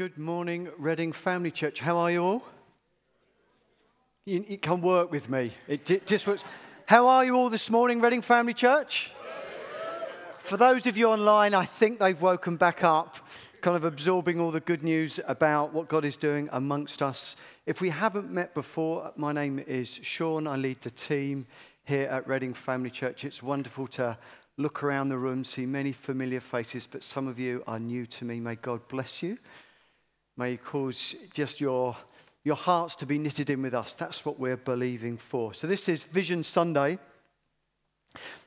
Good morning, Reading Family Church. How are you all? You, you come work with me. It just was. How are you all this morning, Reading Family Church? For those of you online, I think they've woken back up, kind of absorbing all the good news about what God is doing amongst us. If we haven't met before, my name is Sean. I lead the team here at Reading Family Church. It's wonderful to look around the room, see many familiar faces, but some of you are new to me. May God bless you. May He cause just your, your hearts to be knitted in with us. That's what we're believing for. So, this is Vision Sunday.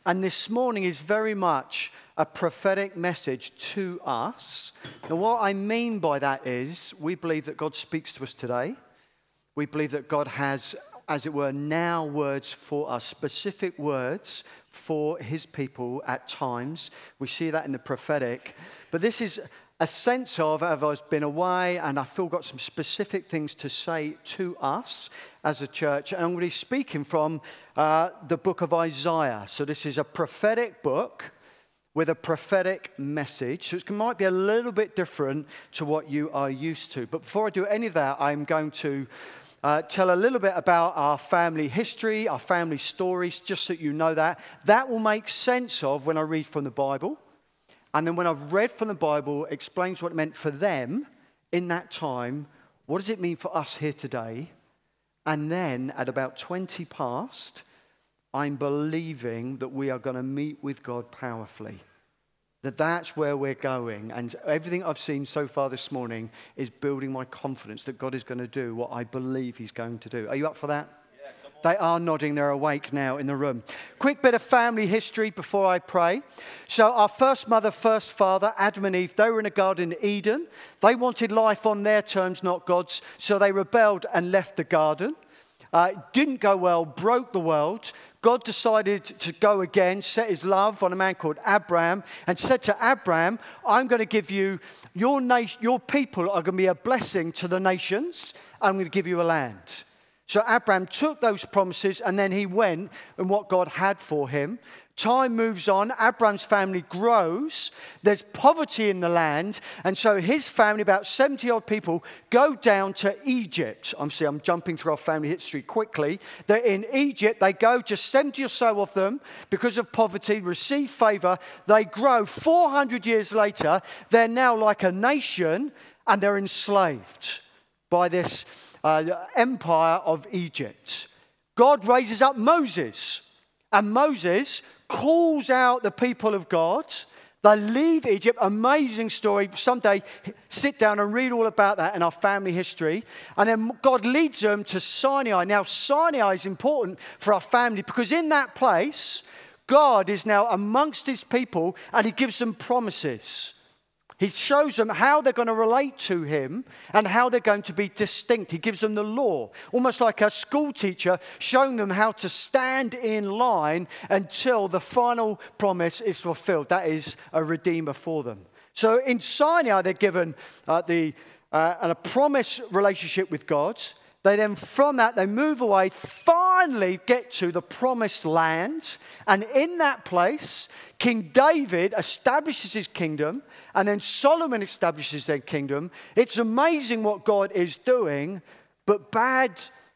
And this morning is very much a prophetic message to us. And what I mean by that is we believe that God speaks to us today. We believe that God has, as it were, now words for us, specific words for his people at times. We see that in the prophetic. But this is a sense of, I've been away and I've still got some specific things to say to us as a church. And I'm going to be speaking from uh, the book of Isaiah. So this is a prophetic book with a prophetic message. So it might be a little bit different to what you are used to. But before I do any of that, I'm going to uh, tell a little bit about our family history, our family stories, just so you know that. That will make sense of when I read from the Bible. And then when I've read from the Bible, explains what it meant for them in that time. What does it mean for us here today? And then at about 20 past, I'm believing that we are going to meet with God powerfully. That that's where we're going. And everything I've seen so far this morning is building my confidence that God is going to do what I believe He's going to do. Are you up for that? They are nodding, they're awake now in the room. Quick bit of family history before I pray. So, our first mother, first father, Adam and Eve, they were in a garden in Eden. They wanted life on their terms, not God's, so they rebelled and left the garden. Uh, didn't go well, broke the world. God decided to go again, set his love on a man called Abraham, and said to Abraham, I'm going to give you, your, nation, your people are going to be a blessing to the nations. I'm going to give you a land. So Abraham took those promises and then he went and what God had for him. Time moves on, Abraham's family grows, there's poverty in the land, and so his family, about 70 odd people, go down to Egypt. I'm see, I'm jumping through our family history quickly. They're in Egypt, they go, just 70 or so of them, because of poverty, receive favor. They grow. 400 years later, they're now like a nation and they're enslaved by this uh, empire of Egypt. God raises up Moses, and Moses calls out the people of God. They leave Egypt. Amazing story. Someday, sit down and read all about that in our family history. And then God leads them to Sinai. Now, Sinai is important for our family because in that place, God is now amongst his people and he gives them promises. He shows them how they're going to relate to him and how they're going to be distinct. He gives them the law, almost like a school teacher showing them how to stand in line until the final promise is fulfilled. That is a redeemer for them. So in Sinai, they're given uh, the, uh, a promise relationship with God. They then, from that, they move away, finally get to the promised land. And in that place, King David establishes his kingdom and then Solomon establishes their kingdom. It's amazing what God is doing, but bad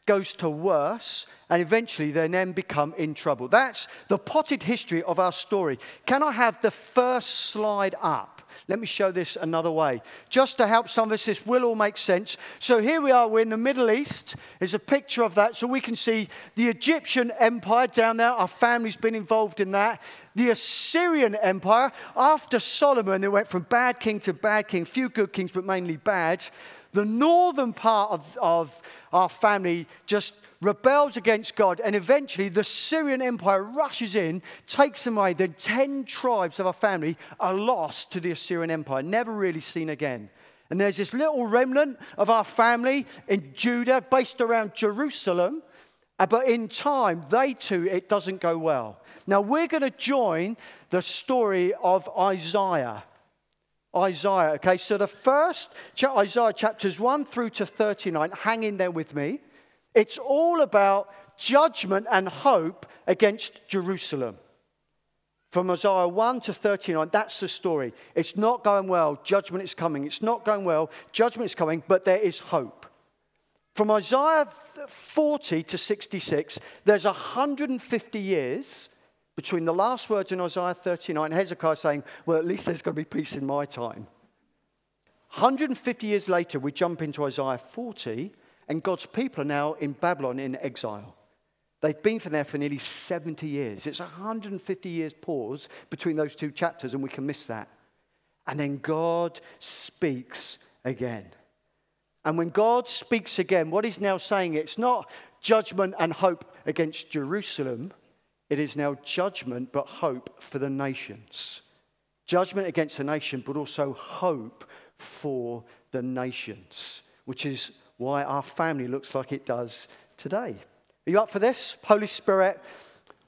goes to worse, and eventually they then become in trouble. That's the potted history of our story. Can I have the first slide up? Let me show this another way. Just to help some of us, this will all make sense. So here we are, we're in the Middle East. There's a picture of that. So we can see the Egyptian Empire down there. Our family's been involved in that. The Assyrian Empire, after Solomon, they went from bad king to bad king, few good kings, but mainly bad. The northern part of, of our family just rebels against God, and eventually the Syrian Empire rushes in, takes them away. The 10 tribes of our family are lost to the Assyrian Empire, never really seen again. And there's this little remnant of our family in Judah, based around Jerusalem. But in time, they too, it doesn't go well. Now, we're going to join the story of Isaiah. Isaiah, okay? So the first, Isaiah chapters 1 through to 39, hang in there with me. It's all about judgment and hope against Jerusalem. From Isaiah 1 to 39, that's the story. It's not going well, judgment is coming. It's not going well, judgment is coming, but there is hope. From Isaiah 40 to 66, there's 150 years between the last words in Isaiah 39, and Hezekiah saying, Well, at least there's going to be peace in my time. 150 years later, we jump into Isaiah 40, and God's people are now in Babylon in exile. They've been there for nearly 70 years. It's 150 years pause between those two chapters, and we can miss that. And then God speaks again. And when God speaks again, what he's now saying, it's not judgment and hope against Jerusalem, it is now judgment but hope for the nations. Judgment against the nation, but also hope for the nations, which is why our family looks like it does today. Are you up for this? Holy Spirit,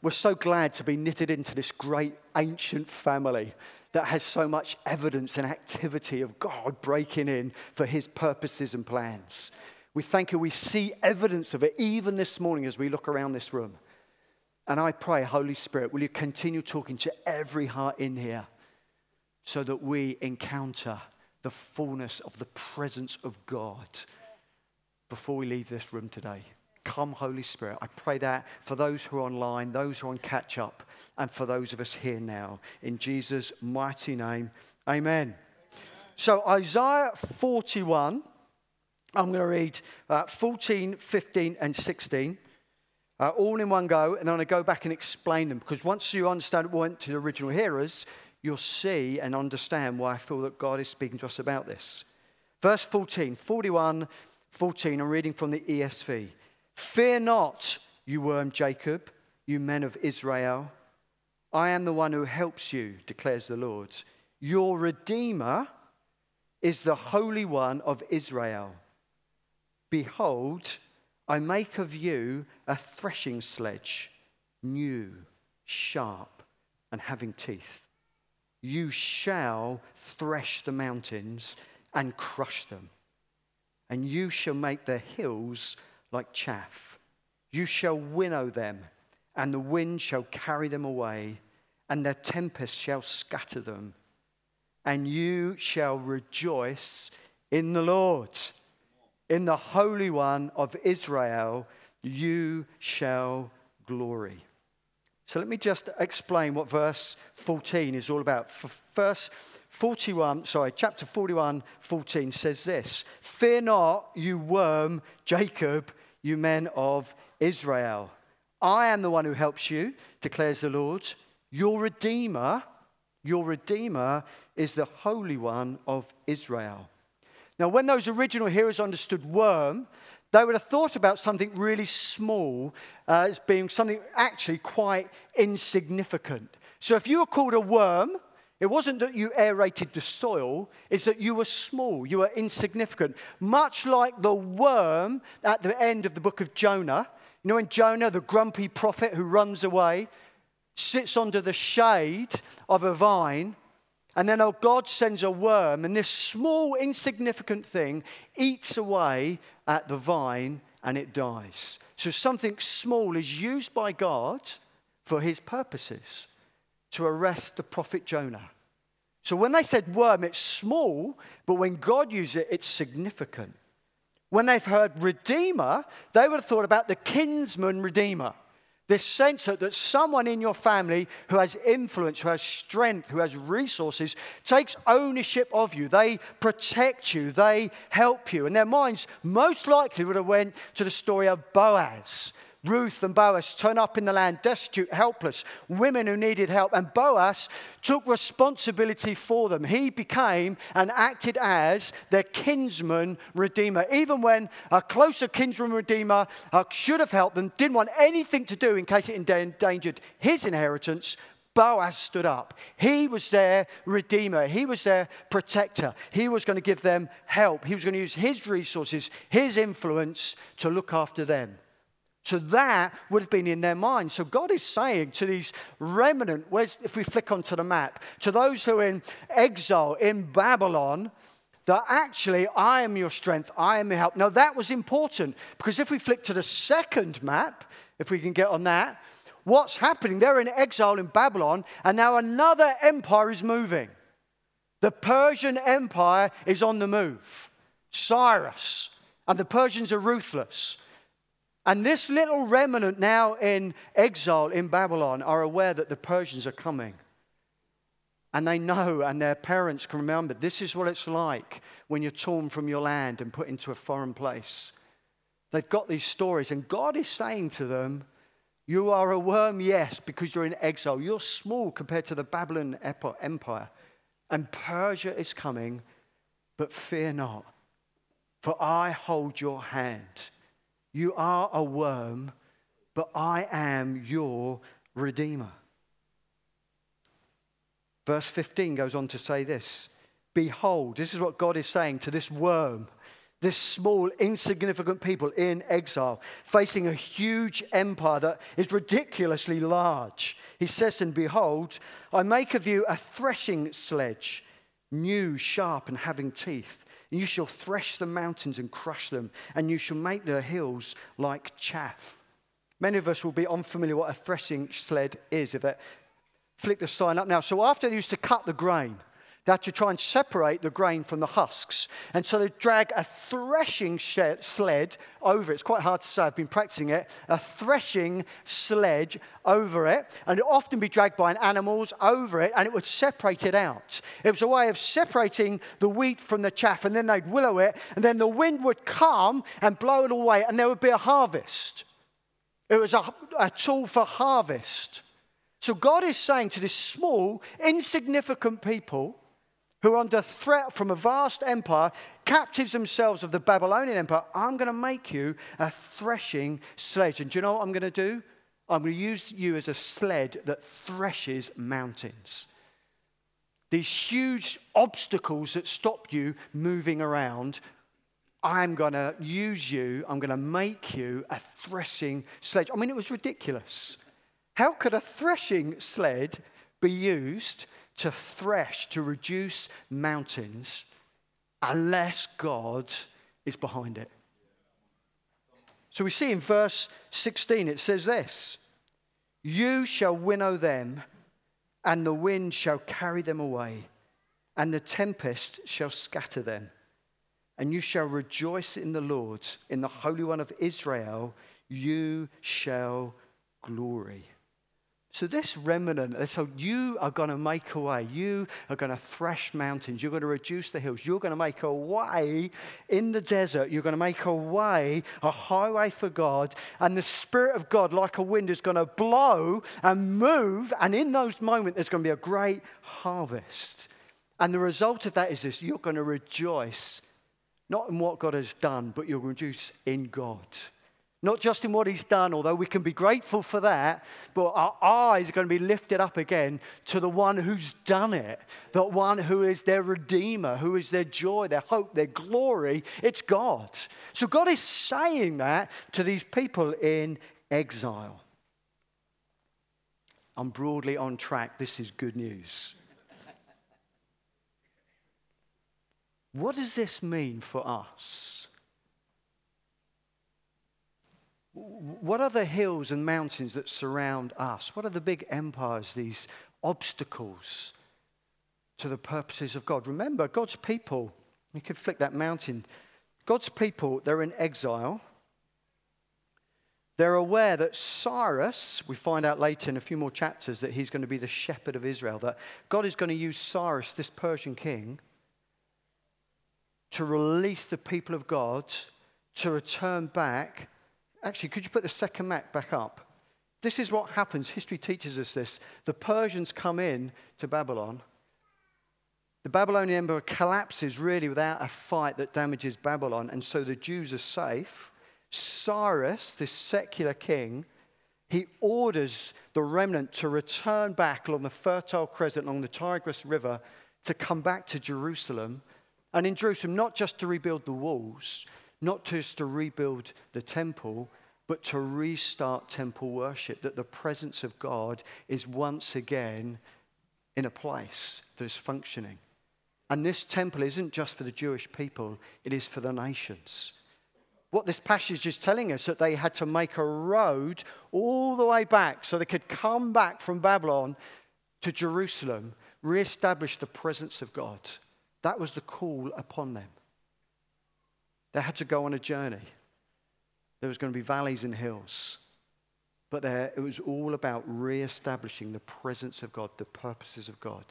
we're so glad to be knitted into this great ancient family that has so much evidence and activity of God breaking in for his purposes and plans. We thank you. We see evidence of it even this morning as we look around this room. And I pray, Holy Spirit, will you continue talking to every heart in here so that we encounter the fullness of the presence of God before we leave this room today. Come, Holy Spirit. I pray that for those who are online, those who are on catch up, and for those of us here now. In Jesus' mighty name, amen. So, Isaiah 41, I'm going to read uh, 14, 15, and 16. Uh, all in one go, and then I'm going to go back and explain them because once you understand what went to the original hearers, you'll see and understand why I feel that God is speaking to us about this. Verse 14, 41, 14, I'm reading from the ESV. Fear not, you worm Jacob, you men of Israel. I am the one who helps you, declares the Lord. Your Redeemer is the Holy One of Israel. Behold, I make of you a threshing sledge, new, sharp, and having teeth. You shall thresh the mountains and crush them, and you shall make the hills like chaff. You shall winnow them, and the wind shall carry them away, and the tempest shall scatter them. And you shall rejoice in the Lord, in the Holy One of Israel, you shall glory. So let me just explain what verse 14 is all about. Verse 41, sorry, chapter 41, 14 says this Fear not, you worm, Jacob, you men of Israel. I am the one who helps you, declares the Lord. Your Redeemer, your Redeemer is the Holy One of Israel. Now, when those original hearers understood worm, they would have thought about something really small uh, as being something actually quite insignificant. So if you were called a worm, it wasn't that you aerated the soil, it's that you were small, you were insignificant. Much like the worm at the end of the book of Jonah. You know, when Jonah, the grumpy prophet who runs away, sits under the shade of a vine, and then oh, God sends a worm, and this small, insignificant thing eats away at the vine and it dies. So something small is used by God for his purposes to arrest the prophet Jonah. So when they said worm, it's small, but when God uses it, it's significant. When they've heard redeemer, they would have thought about the kinsman redeemer. This sense that, someone in your family who has influence, who has strength, who has resources, takes ownership of you. They protect you. They help you. And their minds most likely would have went to the story of Boaz Ruth and Boaz turn up in the land, destitute, helpless, women who needed help. And Boaz took responsibility for them. He became and acted as their kinsman redeemer. Even when a closer kinsman redeemer uh, should have helped them, didn't want anything to do in case it endangered his inheritance, Boaz stood up. He was their redeemer. He was their protector. He was going to give them help. He was going to use his resources, his influence to look after them. So that would have been in their mind. So God is saying to these remnant, if we flick onto the map, to those who are in exile in Babylon, that actually I am your strength, I am your help. Now that was important because if we flick to the second map, if we can get on that, what's happening? They're in exile in Babylon, and now another empire is moving. The Persian Empire is on the move. Cyrus, and the Persians are ruthless. And this little remnant now in exile in Babylon are aware that the Persians are coming. And they know, and their parents can remember this is what it's like when you're torn from your land and put into a foreign place. They've got these stories, and God is saying to them, You are a worm, yes, because you're in exile. You're small compared to the Babylon Empire. And Persia is coming, but fear not, for I hold your hand. You are a worm, but I am your redeemer. Verse 15 goes on to say this Behold, this is what God is saying to this worm, this small, insignificant people in exile, facing a huge empire that is ridiculously large. He says, And behold, I make of you a threshing sledge, new, sharp, and having teeth. You shall thresh the mountains and crush them, and you shall make their hills like chaff. Many of us will be unfamiliar what a threshing sled is. If it flick the sign up now. So after they used to cut the grain, they had to try and separate the grain from the husks. And so they drag a threshing sled over it. It's quite hard to say, I've been practicing it. A threshing sledge over it. And it would often be dragged by animals over it, and it would separate it out. It was a way of separating the wheat from the chaff, and then they'd winnow it, and then the wind would come and blow it away, and there would be a harvest. It was a, a tool for harvest. So God is saying to this small, insignificant people, who are under threat from a vast empire, captives themselves of the Babylonian empire, I'm going to make you a threshing sledge. And do you know what I'm going to do? I'm going to use you as a sled that threshes mountains. These huge obstacles that stop you moving around, I'm going to use you, I'm going to make you a threshing sledge. I mean, it was ridiculous. How could a threshing sled be used to thresh, to reduce mountains, unless God is behind it. So we see in verse 16, it says this You shall winnow them, and the wind shall carry them away, and the tempest shall scatter them. And you shall rejoice in the Lord, in the Holy One of Israel, you shall glory. So, this remnant, so you are going to make a way. You are going to thresh mountains. You're going to reduce the hills. You're going to make a way in the desert. You're going to make a way, a highway for God. And the Spirit of God, like a wind, is going to blow and move. And in those moments, there's going to be a great harvest. And the result of that is this you're going to rejoice, not in what God has done, but you'll rejoice in God. Not just in what he's done, although we can be grateful for that, but our eyes are going to be lifted up again to the one who's done it, the one who is their redeemer, who is their joy, their hope, their glory. It's God. So God is saying that to these people in exile. I'm broadly on track. This is good news. What does this mean for us? What are the hills and mountains that surround us? What are the big empires, these obstacles to the purposes of God? Remember, God's people, you can flick that mountain. God's people, they're in exile. They're aware that Cyrus, we find out later in a few more chapters that he's going to be the shepherd of Israel, that God is going to use Cyrus, this Persian king, to release the people of God to return back Actually, could you put the second map back up? This is what happens. History teaches us this. The Persians come in to Babylon. The Babylonian Empire collapses really without a fight that damages Babylon, and so the Jews are safe. Cyrus, this secular king, he orders the remnant to return back along the Fertile Crescent, along the Tigris River, to come back to Jerusalem. And in Jerusalem, not just to rebuild the walls, not just to rebuild the temple, but to restart temple worship, that the presence of God is once again in a place that is functioning. And this temple isn't just for the Jewish people, it is for the nations. what this passage is telling us that they had to make a road all the way back so they could come back from Babylon to Jerusalem, re-establish the presence of God. That was the call upon them. They had to go on a journey. There was going to be valleys and hills. But there, it was all about re-establishing the presence of God, the purposes of God.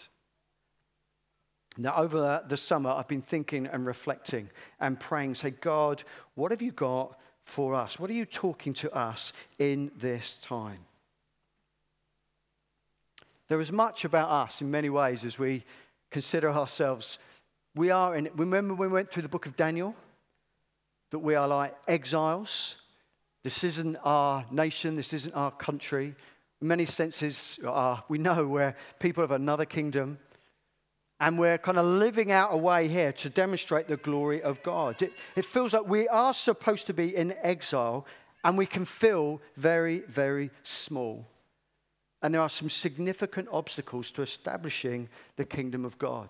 Now, over the summer, I've been thinking and reflecting and praying, say, God, what have you got for us? What are you talking to us in this time? There is much about us in many ways as we consider ourselves. We are in, remember when we went through the book of Daniel? That we are like exiles. This isn't our nation, this isn't our country. In many senses, uh, we know we're people of another kingdom. And we're kind of living out a way here to demonstrate the glory of God. It, it feels like we are supposed to be in exile and we can feel very, very small. And there are some significant obstacles to establishing the kingdom of God.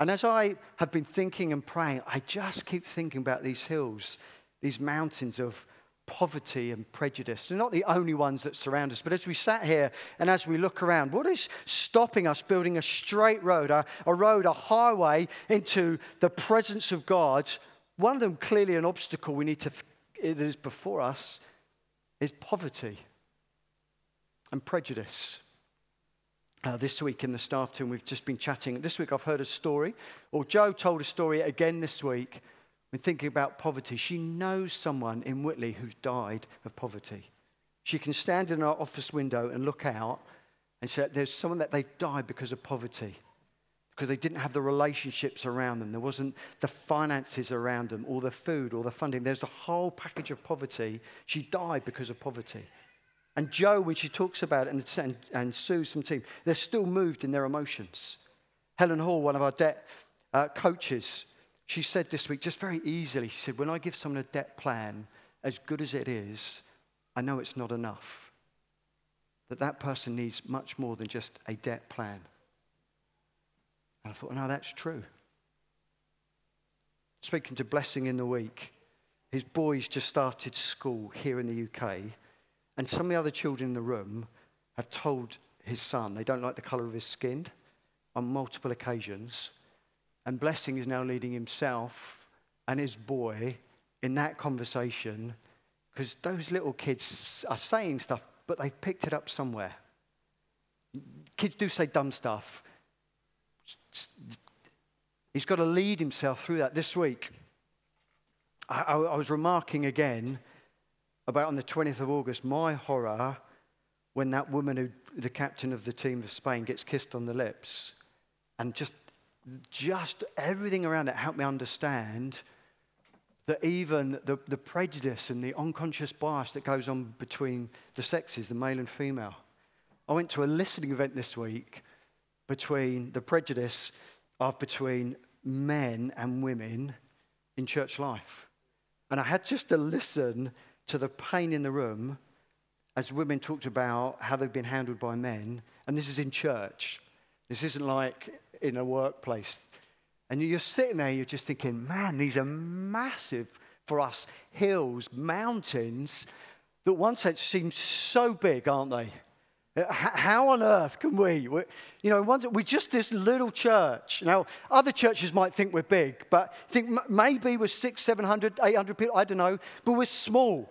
And as I have been thinking and praying, I just keep thinking about these hills, these mountains of poverty and prejudice. They're not the only ones that surround us. But as we sat here and as we look around, what is stopping us building a straight road, a, a road, a highway into the presence of God? One of them, clearly, an obstacle we need to, that is before us, is poverty and prejudice. Uh, this week in the staff team, we've just been chatting. This week, I've heard a story, or Joe told a story again this week when thinking about poverty, she knows someone in Whitley who's died of poverty. She can stand in our office window and look out and say, There's someone that they've died because of poverty, because they didn't have the relationships around them. There wasn't the finances around them, or the food, or the funding. There's the whole package of poverty. She died because of poverty. And Joe, when she talks about it, and, and, and Sue, some team, they're still moved in their emotions. Helen Hall, one of our debt uh, coaches, she said this week, just very easily, she said, When I give someone a debt plan, as good as it is, I know it's not enough. That that person needs much more than just a debt plan. And I thought, no, that's true. Speaking to Blessing in the week, his boys just started school here in the UK, and some of the other children in the room have told his son they don't like the colour of his skin on multiple occasions. And Blessing is now leading himself and his boy in that conversation because those little kids are saying stuff, but they've picked it up somewhere. Kids do say dumb stuff. He's got to lead himself through that. This week, I, I, I was remarking again about on the 20th of August my horror when that woman who, the captain of the team of Spain, gets kissed on the lips and just just everything around it helped me understand that even the, the prejudice and the unconscious bias that goes on between the sexes, the male and female. I went to a listening event this week between the prejudice of between men and women in church life. And I had just to listen to the pain in the room as women talked about how they've been handled by men. And this is in church. This isn't like in a workplace. And you're sitting there, you're just thinking, man, these are massive for us hills, mountains that one sense seem so big, aren't they? How on earth can we? We're, you know, we're just this little church. Now, other churches might think we're big, but think maybe we're six, 700, 800 people, I don't know, but we're small.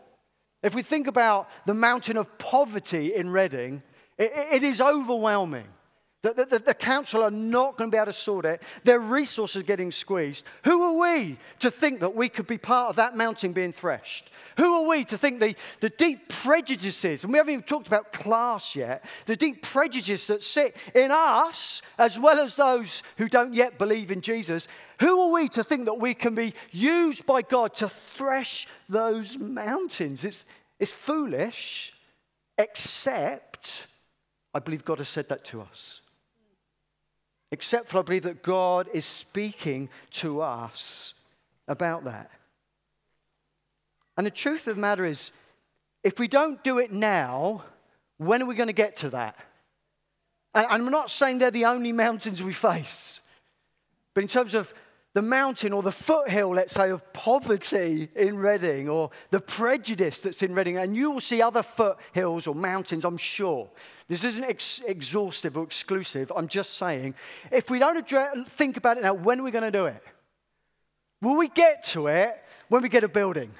If we think about the mountain of poverty in Reading, it, it is overwhelming. The, the, the, council are not going to be able to sort it. Their resources are getting squeezed. Who are we to think that we could be part of that mountain being threshed? Who are we to think the, the deep prejudices, and we haven't even talked about class yet, the deep prejudices that sit in us, as well as those who don't yet believe in Jesus, who are we to think that we can be used by God to thresh those mountains? It's, it's foolish, except I believe God has said that to us except for I believe that God is speaking to us about that. And the truth of the matter is, if we don't do it now, when are we going to get to that? And I'm not saying they're the only mountains we face, but in terms of the mountain or the foothill, let's say, of poverty in Reading or the prejudice that's in Reading. And you will see other foothills or mountains, I'm sure. This isn't ex- exhaustive or exclusive. I'm just saying, if we don't think about it now, when are we going to do it? Will we get to it when we get a building?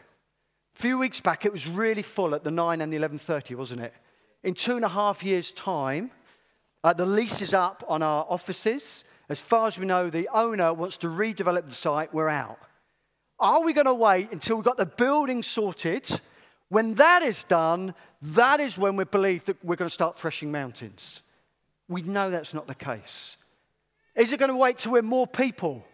A few weeks back, it was really full at the 9 and the 11.30, wasn't it? In two and a half years' time, uh, the lease is up on our offices. As far as we know, the owner wants to redevelop the site. We're out. Are we going to wait until we've got the building sorted? When that is done, that is when we believe that we're going to start threshing mountains. We know that's not the case. Is it going to wait till we're more people?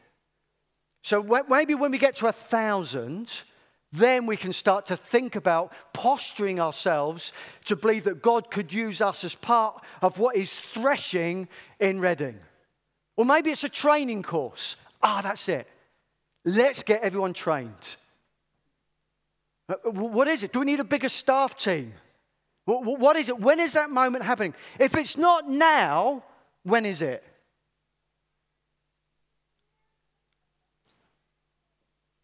So maybe when we get to a thousand, then we can start to think about posturing ourselves to believe that God could use us as part of what is threshing in Reading. Or maybe it's a training course. Ah, that's it. Let's get everyone trained. Uh, what is it? Do we need a bigger staff team? What is it? When is that moment happening? If it's not now, when is it?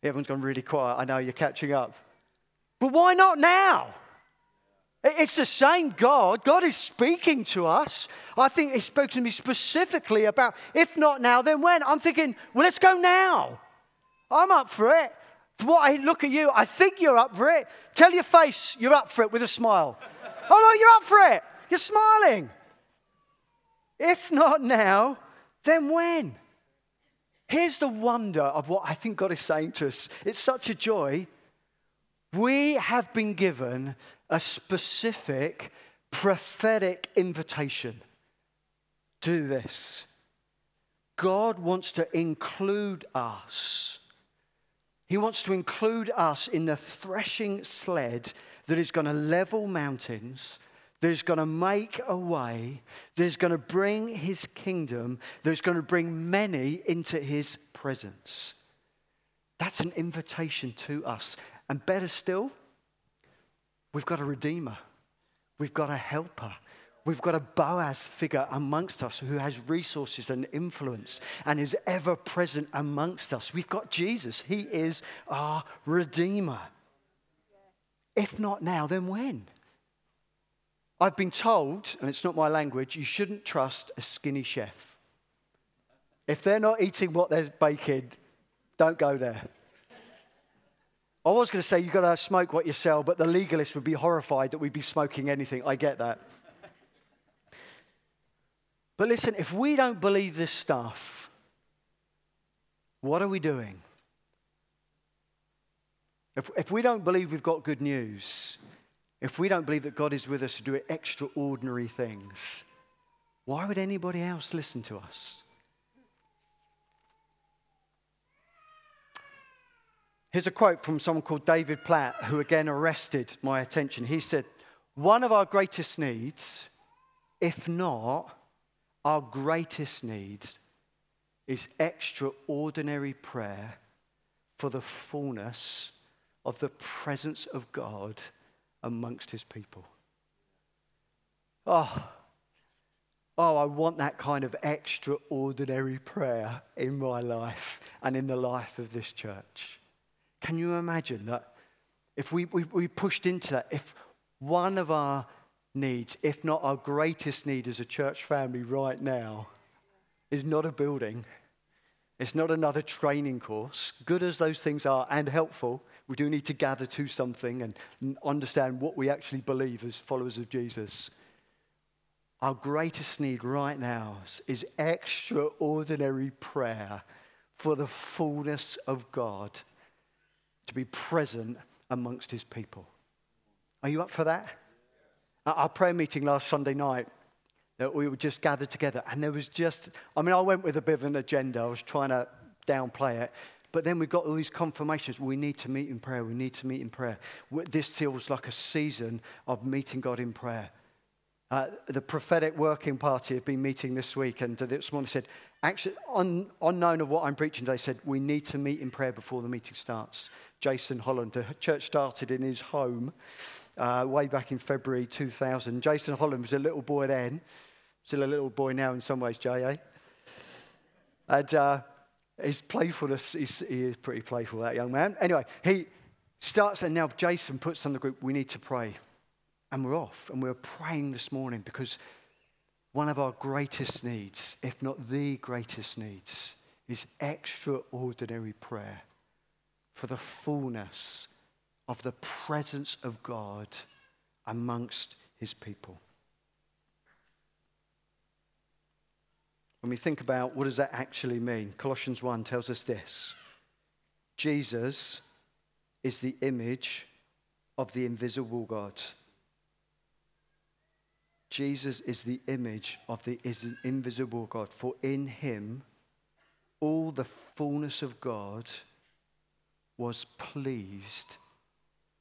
Everyone's gone really quiet. I know you're catching up. But why not now? It's the same God. God is speaking to us. I think He spoke to me specifically about if not now, then when? I'm thinking, well, let's go now. I'm up for it. For what I look at you, I think you're up for it. Tell your face you're up for it with a smile. oh, no, you're up for it. You're smiling. If not now, then when? Here's the wonder of what I think God is saying to us. It's such a joy. We have been given a specific prophetic invitation to do this. God wants to include us. He wants to include us in the threshing sled that is going to level mountains that is going to make a way, that is going to bring his kingdom, that is going to bring many into his presence. That's an invitation to us. And better still, we've got a redeemer, we've got a helper. We've got a Boaz figure amongst us who has resources and influence and is ever present amongst us. We've got Jesus. He is our Redeemer. If not now, then when? I've been told, and it's not my language, you shouldn't trust a skinny chef. If they're not eating what they're baking, don't go there. I was going to say you've got to smoke what you sell, but the legalists would be horrified that we'd be smoking anything. I get that. But listen, if we don't believe this stuff, what are we doing? If, if we don't believe we've got good news, if we don't believe that God is with us to do extraordinary things, why would anybody else listen to us? Here's a quote from someone called David Platt, who again arrested my attention. He said, One of our greatest needs, if not our greatest need, is extraordinary prayer for the fullness of the presence of God amongst his people. Oh, oh, I want that kind of extraordinary prayer in my life and in the life of this church. Can you imagine that if we, we, we pushed into that, if one of our needs, if not our greatest need as a church family right now, is not a building, it's not another training course, good as those things are and helpful, we do need to gather to something and understand what we actually believe as followers of Jesus. Our greatest need right now is extraordinary prayer for the fullness of God to be present amongst his people. Are you up for that? At our prayer meeting last Sunday night, that we were just gathered together, and there was just, I mean, I went with a bit of an agenda. I was trying to downplay it. But then we've got all these confirmations. We need to meet in prayer. We need to meet in prayer. This feels like a season of meeting God in prayer. Uh, the prophetic working party have been meeting this week, and this morning said, actually, un, unknown of what I'm preaching, they said, we need to meet in prayer before the meeting starts. Jason Holland, the church started in his home uh, way back in February 2000. Jason Holland was a little boy then, still a little boy now in some ways, J.A. And uh, his playfulness, is, he is pretty playful, that young man. Anyway, he starts, and now Jason puts on the group, we need to pray. And we're off, and we're praying this morning because one of our greatest needs, if not the greatest needs, is extraordinary prayer for the fullness of the presence of God amongst his people. When we think about what does that actually mean, Colossians 1 tells us this. Jesus is the image of the invisible God. Jesus is the image of the invisible God, for in him all the fullness of God was pleased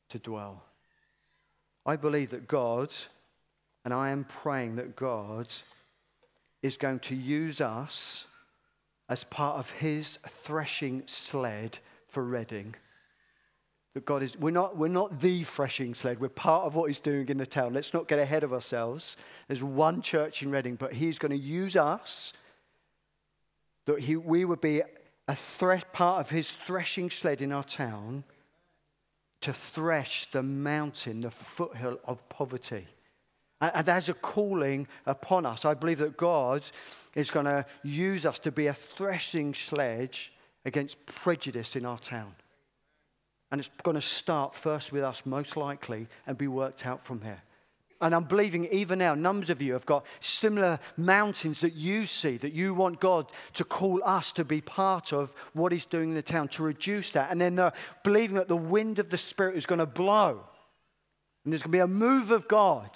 to dwell. I believe that God, and I am praying that God is going to use us as part of his threshing sled for Reading. That God is, we're not, we're not the threshing sled. We're part of what He's doing in the town. Let's not get ahead of ourselves. There's one church in Reading, but He's going to use us that he, we would be a part of His threshing sled in our town to thresh the mountain, the foothill of poverty. And, and there's a calling upon us. I believe that God is going to use us to be a threshing sledge against prejudice in our town. And it's going to start first with us, most likely, and be worked out from here. And I'm believing even now, numbers of you have got similar mountains that you see, that you want God to call us to be part of what He's doing in the town, to reduce that. And then they're believing that the wind of the Spirit is going to blow. And there's going to be a move of God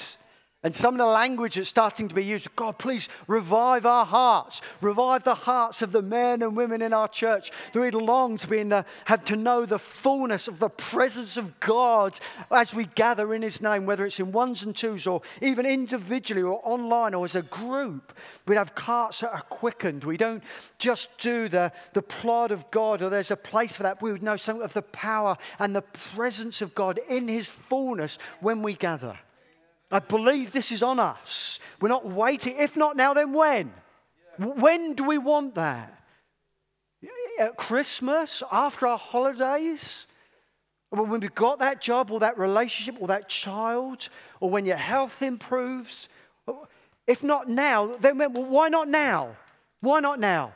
and some of the language that's starting to be used, God, please revive our hearts, revive the hearts of the men and women in our church that we long to be in the, have to know the fullness of the presence of God as we gather in His name, whether it's in ones and twos or even individually or online or as a group. we'd have hearts that are quickened. We don't just do the, the plod of God or there's a place for that. We would know some of the power and the presence of God in His fullness when we gather. I believe this is on us. We're not waiting. If not now, then when? When do we want that? At Christmas? After our holidays? When we've got that job or that relationship or that child? Or when your health improves? If not now, then well, why not now? Why not now?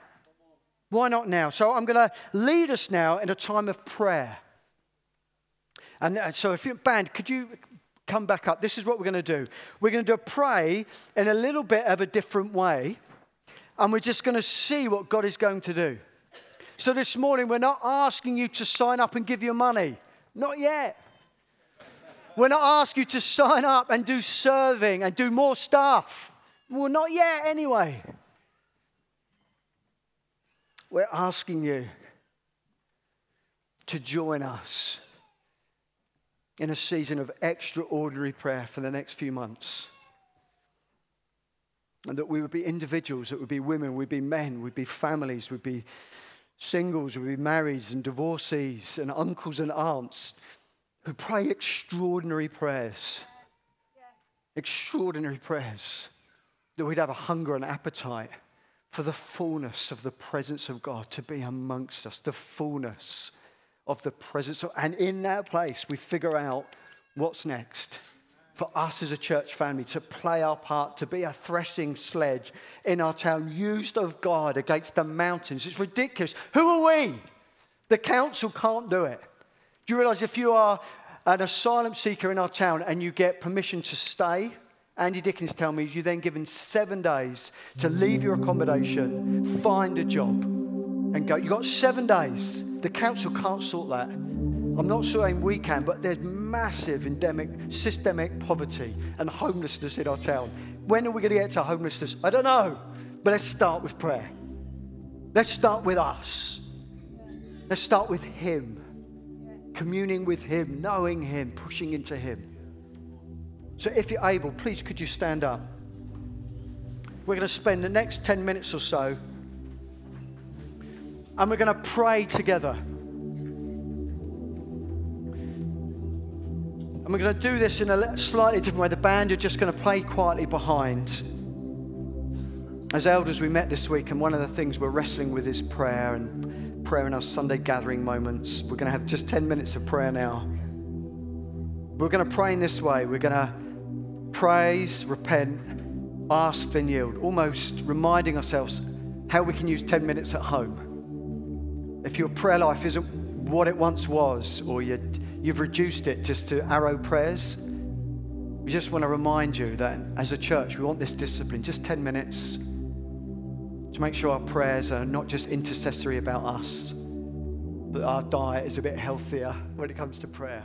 Why not now? So I'm going to lead us now in a time of prayer. And uh, so, if you band, could you come back up. This is what we're going to do. We're going to pray in a little bit of a different way, and we're just going to see what God is going to do. So this morning, we're not asking you to sign up and give your money. Not yet. We're not asking you to sign up and do serving and do more stuff. Well, not yet, anyway. We're asking you to join us in a season of extraordinary prayer for the next few months. And that we would be individuals, that would be women, we'd be men, we'd be families, we'd be singles, we'd be marrieds and divorcees and uncles and aunts who pray extraordinary prayers. Yes. Extraordinary prayers. That we'd have a hunger and appetite for the fullness of the presence of God to be amongst us, the fullness of the presence. And in that place, we figure out what's next for us as a church family to play our part, to be a threshing sledge in our town, used of God against the mountains. It's ridiculous. Who are we? The council can't do it. Do you realize if you are an asylum seeker in our town and you get permission to stay, Andy Dickens tells me you're then given seven days to leave your accommodation, find a job, and go. You've got seven days. The council can't sort that. I'm not saying we can, but there's massive endemic, systemic poverty and homelessness in our town. When are we going to get to homelessness? I don't know. But let's start with prayer. Let's start with us. Let's start with Him. Communing with Him, knowing Him, pushing into Him. So if you're able, please could you stand up? We're going to spend the next 10 minutes or so and we're going to pray together. And we're going to do this in a slightly different way. The band are just going to play quietly behind. As elders, we met this week, and one of the things we're wrestling with is prayer and prayer in our Sunday gathering moments. We're going to have just 10 minutes of prayer now. We're going to pray in this way. We're going to praise, repent, ask, then yield, almost reminding ourselves how we can use 10 minutes at home. If your prayer life isn't what it once was, or you you've reduced it just to arrow prayers, we just want to remind you that as a church, we want this discipline, just 10 minutes, to make sure our prayers are not just intercessory about us, but our diet is a bit healthier when it comes to prayer.